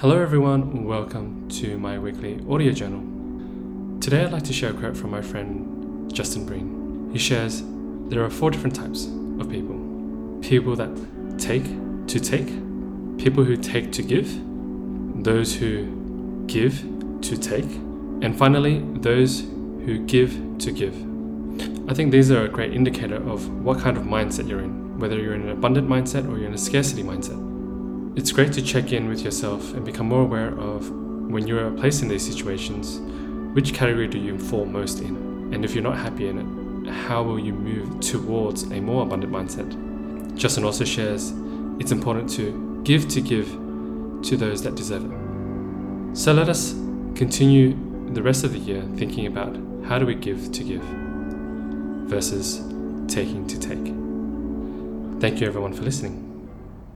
Hello, everyone. Welcome to my weekly audio journal. Today, I'd like to share a quote from my friend Justin Breen. He shares there are four different types of people people that take to take, people who take to give, those who give to take, and finally, those who give to give. I think these are a great indicator of what kind of mindset you're in, whether you're in an abundant mindset or you're in a scarcity mindset. It's great to check in with yourself and become more aware of when you are placed in these situations, which category do you fall most in? And if you're not happy in it, how will you move towards a more abundant mindset? Justin also shares it's important to give to give to those that deserve it. So let us continue the rest of the year thinking about how do we give to give versus taking to take. Thank you everyone for listening.